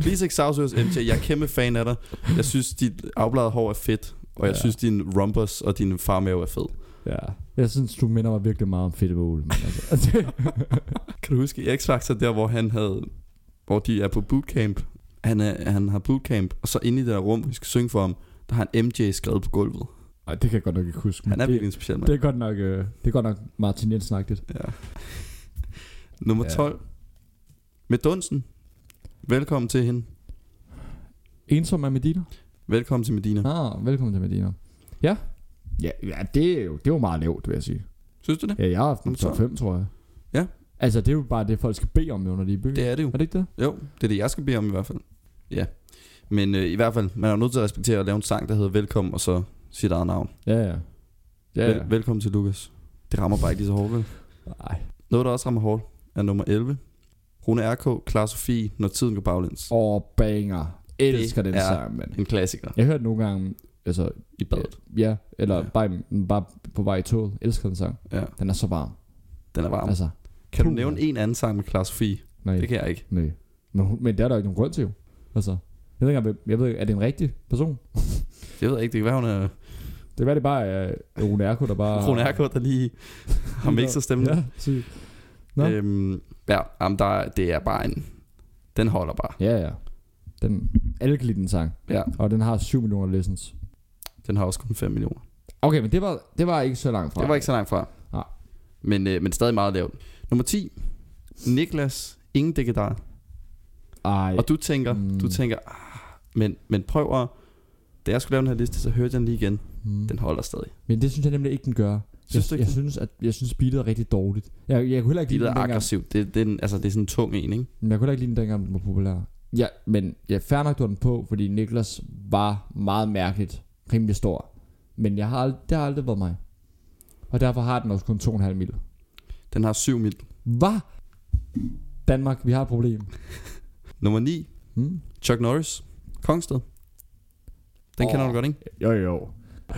please ikke sagsøg os, MJ. Jeg er kæmpe fan af dig. Jeg synes, dit afbladet hår er fedt. Og jeg Ja. synes, din rumpers og din farmave er fed. Ja. Jeg synes, du minder mig virkelig meget om Fedte Mål. Altså, Kan du huske X-Factor, der hvor han havde... Hvor de er på bootcamp. Han, er, han har bootcamp, og så inde i det der rum, vi skal synge for ham, der har han MJ skrevet på gulvet. Ej, det kan jeg godt nok ikke huske. Han er virkelig en speciel mand. det er godt nok, øh, det er godt nok Martin Jensen -agtigt. Ja. Nummer Ja. 12. Med Dunsen. Velkommen til hende. Ensom af Medina. Velkommen til Medina. Ah, velkommen til Medina. Ja. Ja, ja det er jo det er jo meget lavt, vil jeg sige. Synes du det? Ja, jeg har haft en Nummer top 5, tror jeg. Altså, det er jo bare det, folk skal bede om, jo, når de er i byen. Det er det jo. Er det ikke det? Jo, det er det, jeg skal bede om i hvert fald. Ja. Men øh, i hvert fald, man er jo nødt til at respektere at lave en sang, der hedder Velkommen, og så sit eget navn. Ja, ja. Ja, Vel, ja. velkommen til Lukas. Det rammer bare ikke lige så hårdt, vel? Nej. Noget, der også rammer hårdt, er nummer 11. Rune R.K., Klar Sofie, Når tiden går baglæns. Åh, oh, banger. Elsker Det den sang, mand. En klassiker Jeg hørte nogle gange, altså, i badet. ja, eller ja. Bare, bare på vej i toget. Elsker den sang. Ja, Den er så varm. den er varm. Altså, Kan du puh, nævne en anden sang med Klar Sofie? nej, Det kan jeg ikke. nej. Men, men det er der ikke nogen grund til, jo. Altså, jeg ved ikke, jeg ved ikke, er det en rigtig person? Jeg ved ikke, det kan være, hun er Det kan være, det bare er Rune Erko, der bare... Rune R.K., der lige har mixet stemmen. Ja, sygt. Nå. Øhm, ja, jamen, der, det er bare en... Den holder bare. Ja, ja. Den, alle kan lide den sang. Ja, Og den har 7 millioner listens. den har også kun 5 millioner. Okay, men det var, det var ikke så langt fra. Det var ikke så langt fra. Nej. Men, øh, men stadig meget lavt. Nummer 10. Niklas Ingen Dækkedar. Ej, Og du tænker, Mm. du tænker, ah, men, men prøv at... Da jeg skulle lave den her liste, så hørte jeg den lige igen. hmm. Den holder stadig. Men det synes jeg nemlig ikke, den gør. Synes jeg, ikke jeg, synes, at, jeg synes, beatet er rigtig dårligt. Jeg, jeg kunne heller ikke Det lide er den dengang. aggressivt. Det, det, er en, altså, det er sådan en tung en, ikke? Men jeg kunne heller ikke lide den dengang, den var populær. Ja, men ja, fair nok, du den på, fordi Niklas var meget mærkeligt, rimelig stor. Men jeg har, ald- det har aldrig været mig. Og derfor har den også kun 2,5 mil. Den har 7 mil. Hvad? Danmark, vi har et problem. Nummer 9. Hmm? Chuck Norris. Kongsted. Den Åh. kender du godt, ikke? Jo, jo.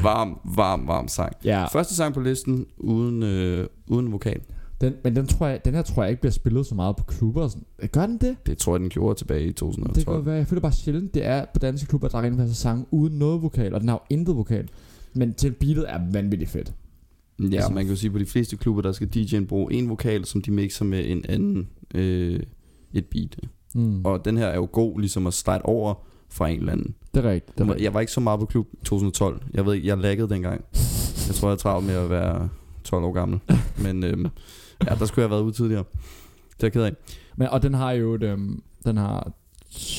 Varm, varm, varm sang. Ja, Første sang på listen uden, øh, uden vokal. den, men den, tror jeg, den her tror jeg ikke bliver spillet så meget på klubber. og Sådan. Gør den det? Det tror jeg, den gjorde tilbage i Det kan 2012. godt være. Jeg føler bare sjældent, det er på danske klubber, der rent faktisk sange uden noget vokal, og den har jo intet vokal. Men til beatet er vanvittigt fedt. Ja, Altså- man kan jo sige, at på de fleste klubber, der skal DJ'en bruge en vokal, som de mixer med en anden øh, et beat. Mm. Og den her er jo god ligesom at slide over fra en eller anden. Det er rigtigt. Det er rigtigt. Jeg var ikke så meget på klub i 2012. Jeg ved ikke, jeg laggede dengang. Jeg tror, jeg er travlt med at være 12 år gammel. Men øhm, ja, der skulle jeg have været ude tidligere. Det er jeg ked af. Men, og den har jo et, øhm, den har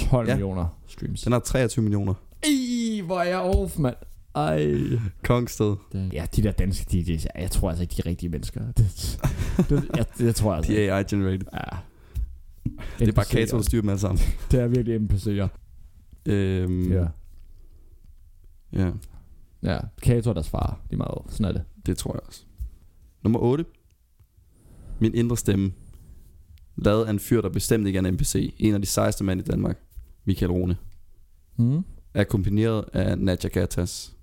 12 Ja. ja. millioner streams. Den har 23 millioner. Ej, hvor er jeg off, mand. Ej. Kongsted. Ja, de der danske DJ's, jeg tror altså ikke, de er rigtige mennesker. Det, det, jeg, det tror jeg altså De er AI generated. Ja. Det er bare. Kato, der styrer dem alle sammen. Det er virkelig NPC'er. Øhm, Ja. ja, Ja, Kato er deres far. Det er meget Sådan er det. det tror jeg også. Nummer 8. Min indre stemme. Lavet af en fyr, der bestemt ikke er en NPC. En af de sejeste mænd i Danmark. Michael Rune. Mm. Akkompagneret af Nadja Gatas.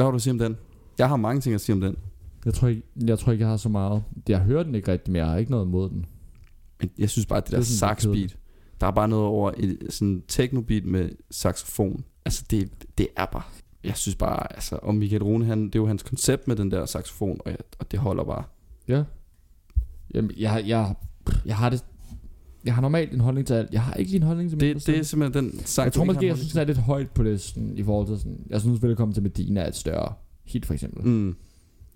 Hvad har du at sige om den? Jeg har mange ting at sige om den. Jeg tror, ikke, jeg tror ikke, jeg har så meget. Jeg hører den ikke rigtig, men jeg har ikke noget imod den. Men jeg synes bare, at det, Det er der sådan lidt sax beat, kedeligt. der er bare noget over et sådan techno-beat med saxofon. Altså det, det er bare, jeg synes bare, altså, og Michael Rune, han, det er jo hans koncept med den der saxofon, og, jeg, og det holder bare. Ja. Jamen, jeg, jeg, jeg har det... Jeg har normalt en holdning til alt. Jeg har ikke lige en holdning til Det, det er simpelthen den sang, Jeg tror måske, jeg synes, det er lidt højt på listen i forhold til sådan... Jeg synes, Velkommen til Medina er et større hit, for eksempel. Mm,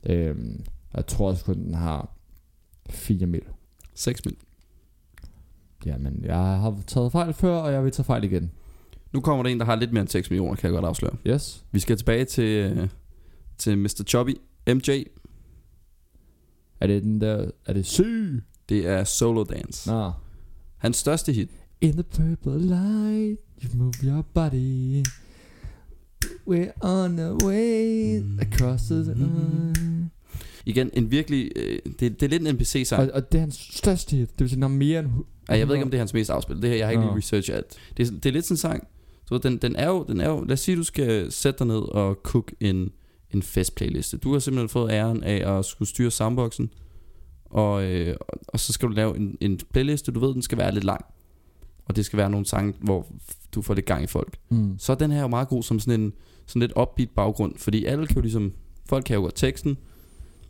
Øhm, jeg tror også, at den har 4 mil. 6 mil. Jamen, jeg har taget fejl før, og jeg vil tage fejl igen. Nu kommer der en, der har lidt mere end 6 millioner, kan jeg godt afsløre. Yes. Vi skal tilbage til, til Mr. Chubby, MJ. Er det den der... Er det syg? Det er Solo Dance. Nå. Hans største hit. In the purple light, you move your body. We're on the way across the... Mm. Igen, en virkelig... Øh, det, det er lidt en NPC-sang. Og, og det er hans største hit. Det vil sige, har mere end... Ja, jeg ved ikke, om det er hans mest afspillet. Det her, jeg har ikke Nå. lige researchet alt. Det det er lidt sådan en sang. Så den, den, er jo, den er jo... Lad os sige, du skal sætte dig ned og cook en, en festplayliste. Du har simpelthen fået æren af at skulle styre soundboxen. Og, øh, og, så skal du lave en, en playliste. Du ved, den skal være lidt lang. Og det skal være nogle sange, hvor du får lidt gang i folk. Mm. Så er den her jo meget god som sådan en sådan lidt upbeat baggrund. Fordi alle kan jo ligesom... Folk kan jo godt teksten.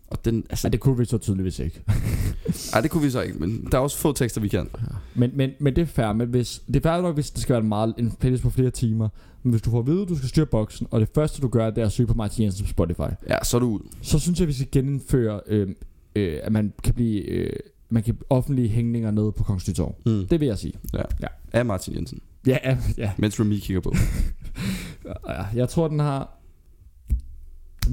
Og den... Altså, Ja, det kunne vi så tydeligvis ikke. ej, det kunne vi så ikke. Men der er også få tekster, vi kan. Men, men, men det er fair, men hvis, det er fair nok, hvis det skal være en, meget, en playlist på flere timer. Men hvis du får at vide, at du skal styre boksen, og det første du gør, det er at søge på Martin Jensen på Spotify, Ja, så er du ud. så synes jeg, vi skal genindføre, øh, øh, at man kan blive, øh, man kan offentlige hængninger nede på Kongens Nytorv. Mm. Det vil jeg sige. Af Martin Jensen. Ja, ja, ja. Mens Remy kigger på. ja. Jeg tror, den har...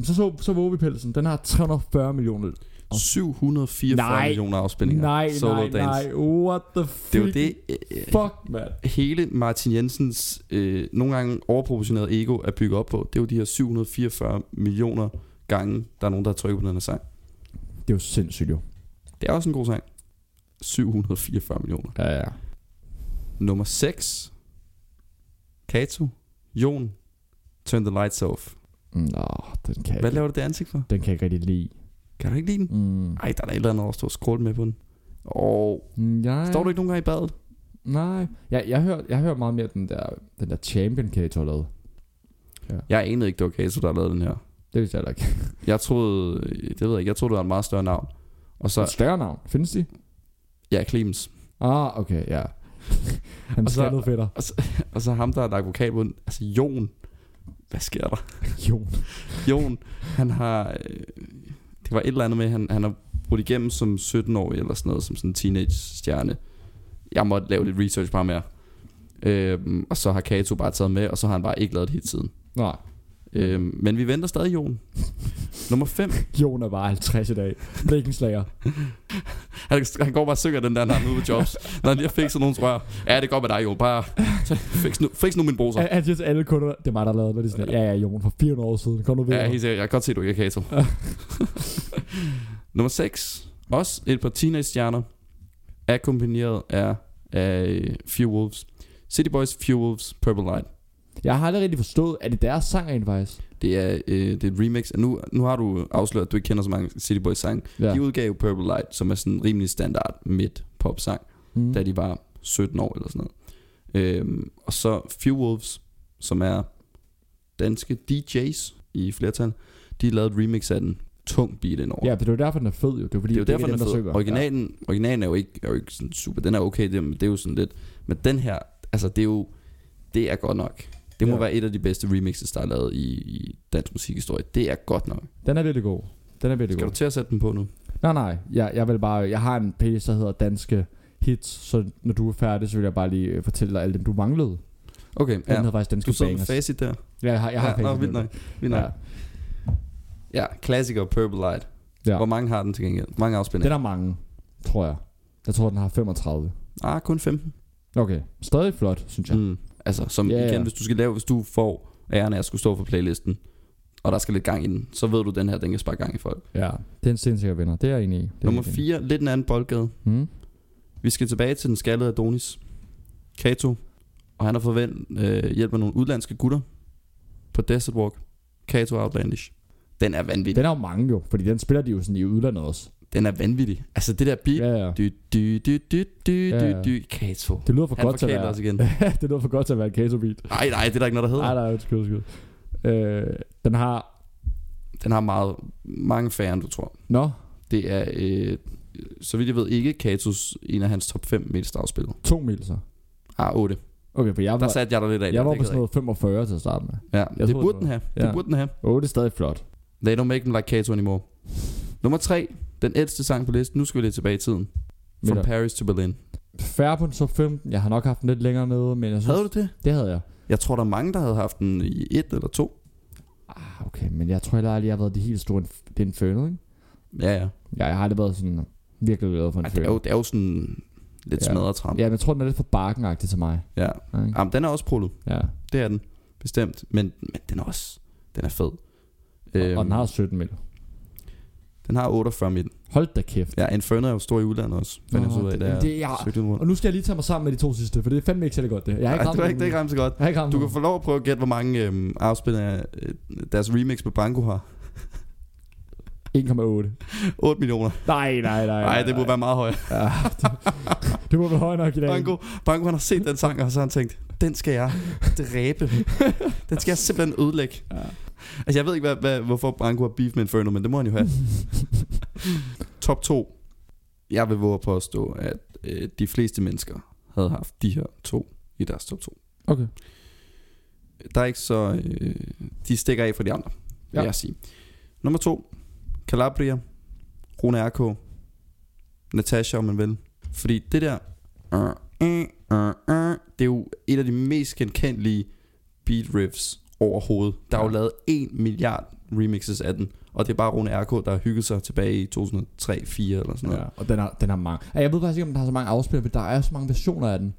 Så, så, så våger vi pelsen. Den har 340 millioner. 744 Nej. millioner afspilninger. Nej, Solo nej, Dance. nej. What the fuck? Det er det, øh, Fuck, man. hele Martin Jensens øh, nogle gange overproportionerede ego er bygget op på. Det er jo de her 744 millioner gange, der er nogen, der har trykket på den her sang. Det er jo sindssygt, jo. Det er også en god sang. 744 millioner. Ja, ja. Nummer 6. Kato. Jon. Turn the lights off. Nå, den kan jeg Hvad ikke. laver du det ansigt for? Den kan jeg ikke rigtig lide. Kan du ikke lide den? Mm. Ej, der er da et eller andet over at stå og scrolle med på den. Og Mm, Ja. står du ikke nogen gange i badet? Nej. Jeg, jeg, hører, jeg hører meget mere den der, den der Champion Kato har lavet. Jeg anede ikke, det var Kato, der lavede den her. Det vidste jeg da ikke. Jeg troede, det ved jeg ikke, jeg troede, det var en meget større navn. Og Så, et så, større navn. Findes de? ja, Clemens. Ah, okay, ja. Han Og så- skaldede fætter. Og så ham, der er lagt vokal på den. Altså, Jon. Hvad sker der? Jo. Jon, han har... Øh, det var et eller andet med, han, han har brudt igennem som 17-årig eller sådan noget, som sådan en teenage-stjerne. Jeg måtte lave lidt research bare mere. Øhm, og så har Kato bare taget med, og så har han bare ikke lavet det hit siden. Nej. Øhm, men vi venter stadig Jon. Nummer 5. Jon er bare 50 i dag. Blikkenslager. Han, han går bare og synger den der, når han er ude på jobs. når han lige har fikset nogle rør. Ja, det går med dig, Jon. Bare fix nu, fix nu min bruser. Han, siger til alle kunder, det er mig, der har lavet det. Er sådan, ja, ja, Jon, for 400 år siden. Kom nu ved. Ja, helt sikkert. Jeg kan godt se, du ikke er Kato. Nummer 6. Også et par teenage-stjerner. Akkompagneret af, af Few Wolves. City Boys, Few Wolves, Purple Light. Jeg har aldrig rigtig forstået, er det deres sang rent faktisk? Det er, øh, det er et remix. Nu, nu har du afsløret, at du ikke kender så mange City Boys sang. Ja. De udgav Purple Light, som er sådan en rimelig standard midt-pop sang, Mm. da de var 17 år eller sådan noget. Øhm, og så Few Wolves, som er danske DJ's i flertal. De lavede et remix af den. Tung beat indover. Ja, det er jo derfor, den er fed jo. Det er, fordi, det er jo derfor, den er dem, der fed. synger. Originalen, originalen er jo ikke, er jo ikke sådan super. Den er okay, det, det er jo sådan lidt. Men den her, altså det er jo, det er godt nok. Det må Ja. være et af de bedste remixes, der er lavet i, i dansk musikhistorie. Det er godt nok. Den er virkelig god. Den er virkelig Skal god. du til at sætte den på nu? Nej, nej. Jeg, jeg vil bare... Jeg har en page, der hedder Danske Hits, så når du er færdig, så vil jeg bare lige øh, fortælle dig alle dem, du manglede. Okay, Den ja. hedder faktisk Danske Du sidder med facit der. Ja, jeg har, jeg har ja, facit nå, vildt nok. Vildt nok. Ja. Ja, klassiker Purple Light. Ja. Hvor mange har den til gengæld? Mange afspilninger? Den er mange, tror jeg. Jeg tror, den har 35. Ah, kun 15. Okay, stadig flot, synes jeg. Mm. Altså, som Ja, igen, ja. hvis du skal lave, hvis du får æren af at skulle stå for playlisten, og der skal lidt gang i den, så ved du, den her, den kan sparke gang i folk. Ja, det er en sindssygt vinder. Det er jeg enig i. Det er Nummer jeg enig i. 4, lidt en anden boldgade. Mm. Vi skal tilbage til den skaldede Adonis. Kato. Og han har forventet øh, hjælp af nogle udlandske gutter på Desert Walk. Kato Outlandish. Den er vanvittig. Den er jo mange jo, fordi den spiller de jo sådan i udlandet også. Den er vanvittig. Altså det der beat. Ja, ja. Du, du, du, du, du, Ja, ja. du. Kato. Det lyder for Han godt til at være... igen. det lyder for godt til at være en queso beat. Nej, nej, det er der ikke noget, der hedder. Nej, nej, undskyld, undskyld. Øh, den har... Den har meget, mange færre, end du tror. Nå, Det er, øh, så vidt jeg ved, ikke Katos en af hans top 5 mest afspillet. to mil så. Ah, 8. Okay, for jeg Der var, satte jeg dig lidt af. jeg der, var det på sådan noget 45 til at starte med. Ja, Jeg det troede, burde det den have. Det Ja. burde den have. 8 er stadig flot. They don't make them like Kato anymore. Nummer 3. Den ældste sang på listen. Nu skal vi lidt tilbage i tiden. From du- Paris to Berlin. Færre på den top 15. Jeg har nok haft den lidt længere nede, men jeg synes... Havde du det? Det havde jeg. Jeg tror, der er mange, der havde haft den i et eller to. Ah, okay, men jeg tror heller aldrig, jeg har været det helt store det er Inferno, ikke? Ja, ja. Ja, jeg har aldrig været sådan virkelig glad for Ej, det, er jo, det er jo sådan lidt Ja. smadret tram. Ja, men jeg tror, den er lidt for barken til mig. ja. Ikke? Jamen, den er også prullet. ja. Det er den. Bestemt. Men, men den er også... Den er fed. Og, og den har 17 mil. Den har 48 midt. Hold da kæft. Ja, Inferno er jo stor i udlandet også. Fandt jeg ud af, det- det- ja. Og nu skal jeg lige tage mig sammen med de to sidste, for det er fandme ikke særlig godt det. Jeg har ikke Ej, ramt er nogen. det er ikke ramt så godt. Jeg har ikke ramt Du kan få lov at prøve at gætte, hvor mange øhm, afspillere øh, deres remix med Branko har. 1,8. 8 millioner. Nej, nej, nej. Nej, det må være meget højere. Ja, det, det må være højt nok i dag. Branko, Branko han har set den sang, og så har han tænkt, den skal jeg dræbe. den skal jeg simpelthen ødelægge. Ja. Altså, jeg ved ikke, hvad, hvad, hvorfor Branko har beef med Inferno, men det må han jo have. Top 2. Jeg vil våge at påstå, at øh, de fleste mennesker havde haft de her to i deres top 2. Okay. Der er ikke så... Øh, de stikker af fra de andre, vil Ja. jeg sige. Nummer 2. Calabria. Rune R.K. Natasha, om man vil. Fordi det der... Øh, øh, uh, uh. Det er jo et af de mest genkendelige beat riffs overhovedet. Der er jo Ja. lavet 1 milliard remixes af den. Og det er bare Rune RK, der har hygget sig tilbage i 2003-4 eller sådan noget. Ja, og den har, den har mange. Ja, Jeg ved faktisk ikke, om den har så mange afspillere, men der er så mange versioner af den.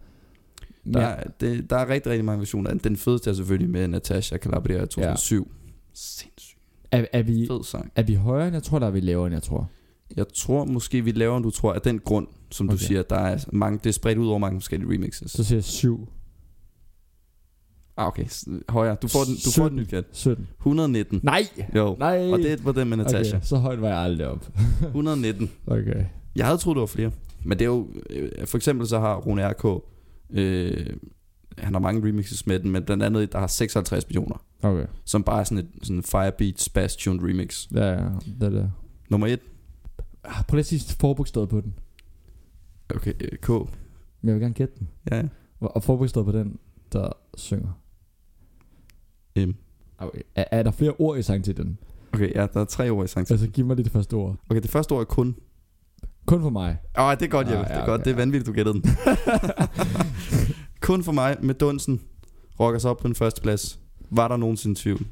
Der, er, det, der er rigtig, rigtig mange versioner af den. Den fedeste er selvfølgelig med Natasha Calabria i 2007. Ja. Sindssygt er, er, vi, fed sang. er vi højere, end jeg tror, eller er vi lavere, end jeg tror? Jeg tror måske, vi laver, end du tror, af den grund, som okay. Du siger, der er mange, det er spredt ud over mange forskellige remixes. Så siger jeg 7. Ah, okay. Højere. Du får den, du får den nyt gæt. 17. 119. Nej! Jo. Nej! Og det var den med Natasha. Okay, så højt var jeg aldrig op. 119. Okay. Jeg havde troet, det var flere. Men det er jo... øh, For eksempel så har Rune RK... Øh, han har mange remixes med den, men blandt andet et, der har 56 millioner. Okay. Som bare er sådan et sådan Firebeat Spass Tuned remix. Ja, ja. Det er det. Nummer 1. Ah, Prøv lige at sige forbogstavet på den. Okay, øh, K. Men jeg vil gerne gætte den. Ja, ja. Og og forbogstavet på den, der synger. M. Okay. Er, er der flere ord i sangtitlen? Okay, ja, der er tre ord i sang. Altså, giv mig lige det første ord. Okay, det første ord er kun. Kun for mig. Åh, oh, det er godt, Ah, Jeppe. ja, det er godt. okay, Det er vanvittigt, du gættede den. kun for mig med dunsen. Rokker sig op på den første plads. Var der nogensinde tvivl?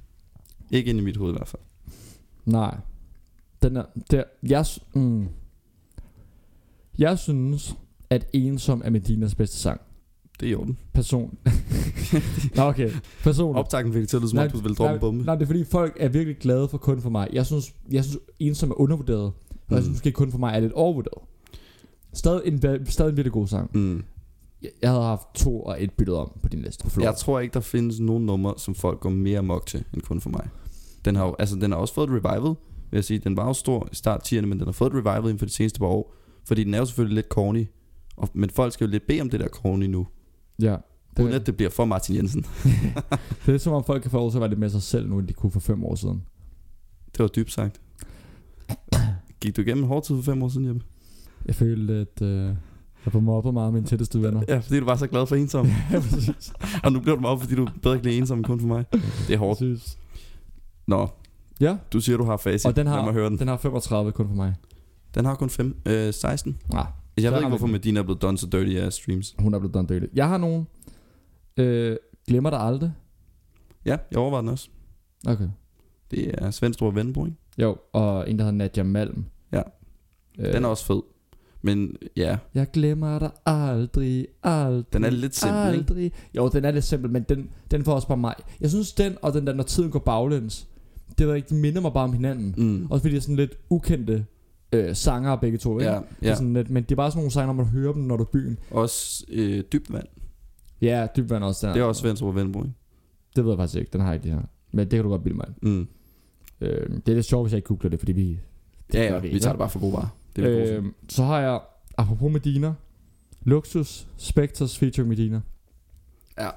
Ikke ind i mit hoved i hvert fald. Nej. Den er, der, jeg, mm, jeg synes, at Ensom er Medinas bedste sang. Det er i orden. Person. Nå, okay. Person. Optakten fik det til at lyde, som om du ville droppe en bombe. Nej, det er fordi folk er virkelig glade for kun for mig. Jeg synes, jeg synes Ensom er undervurderet. Og jeg Mm. synes måske kun for mig er lidt overvurderet. Stadig en, stadig en virkelig god sang. Mm. Jeg, jeg havde haft to og et byttet om på din liste. Floor. Jeg tror ikke, der findes nogen numre, som folk går mere mok til, end kun for mig. Den har, jo, altså, den har også fået et revival, vil jeg sige. Den var jo stor i start 10'erne, men den har fået et revival inden for de seneste par år. Fordi den er jo selvfølgelig lidt corny. Og, men folk skal jo lidt bede om det der corny nu. Ja. Det, uden at det bliver for Martin Jensen. Det er som om folk kan få at være lidt med sig selv nu, end de kunne for fem år siden. Det var dybt sagt. Gik du igennem en hård tid for fem år siden, Jeppe? Jeg følte, at øh, jeg blev mobbet meget af mine tætteste venner. Ja, fordi du var så glad for ensom. ja, præcis. og nu bliver du meget, fordi du bedre kan lide ensom end kun for mig. Det er hårdt. præcis. Nå, Ja, du siger, du har facit. og den Lad mig har, høre den. den har 35 kun for mig. Den har kun fem, øh, 16. Nej, Jeg ved ikke, hvorfor. Medina er blevet done så dirty af streams. hun er blevet done dirty. Jeg har nogen. Øh, glemmer dig aldrig. Ja, jeg overvejer den også. Okay. Det er Svendstrup og Vennebro, ikke? Jo, og en, der hedder Nadia Malm. Ja. Øh, Den er også fed. Men ja, Jeg glemmer dig aldrig, aldrig. Den er lidt simpel, ikke? aldrig. Jo, den er lidt simpel, men den, den får også bare mig. Jeg synes, den og den der, når tiden går baglæns, det ved ikke, de minder mig bare om hinanden. mm. Også fordi det er sådan lidt ukendte øh, sanger begge to, ikke? ja, Det ja. er sådan lidt, men det er bare sådan nogle sange, når man hører dem, når du er byen. Også øh, dybt vand. Ja, dybvand også. Den Det er også Svendstrup og Vennebro, ikke? Det ved jeg faktisk ikke, den har jeg ikke lige her. Men det kan du godt bilde mig. Mm. øh, Det er lidt sjovt, hvis jeg ikke googler det, fordi vi... det Ja, ja, vi vi tager det bare for gode varer. Det er øh, Så har jeg, apropos Medina, Luxus Spectres featuring Medina. Ja.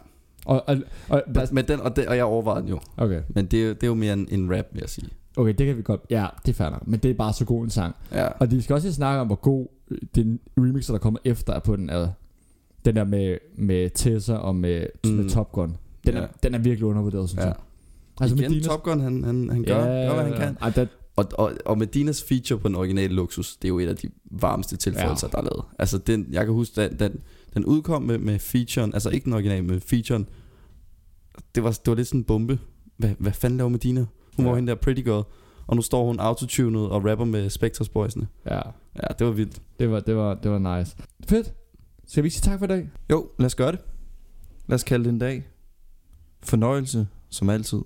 Og, og, og til. Men den, og, det, og jeg overvejede den jo. okay. Men det er, jo- det er jo mere en, en rap, vil jeg sige. Okay, det kan vi godt... Ja, det er fair nok, Men det er bare så god en sang. Ja. Og de skal også lige snakke om, hvor god øh, den remixer, der kommer efter er på den er. Den der med, med Tessa og med, mm. Med Top Gun. Den, Ja. er, den er virkelig undervurderet, synes ja. jeg. Altså Igen, Medinas- Top Gun, han, han, han gør, ja, gør, hvad han kan. Ej, der, Og, og, og Medinas feature på den originale Luxus, det er jo et af de varmeste tilføjelser, Ja. der er lavet. Altså, den, jeg kan huske, den, den, den udkom med, med featuren, altså ikke den originale, men featuren. Det var, det var lidt sådan en bombe. Hvad, hvad fanden laver Medina? Hun ja. Var hende der pretty girl. Og nu står hun autotunet og rapper med Spectres Boys'ene. ja, Ja, det var vildt. det var, det var, det var nice. Fedt. Skal vi sige tak for i dag? Jo, lad os gøre det. Lad os kalde det en dag. Fornøjelse, som altid.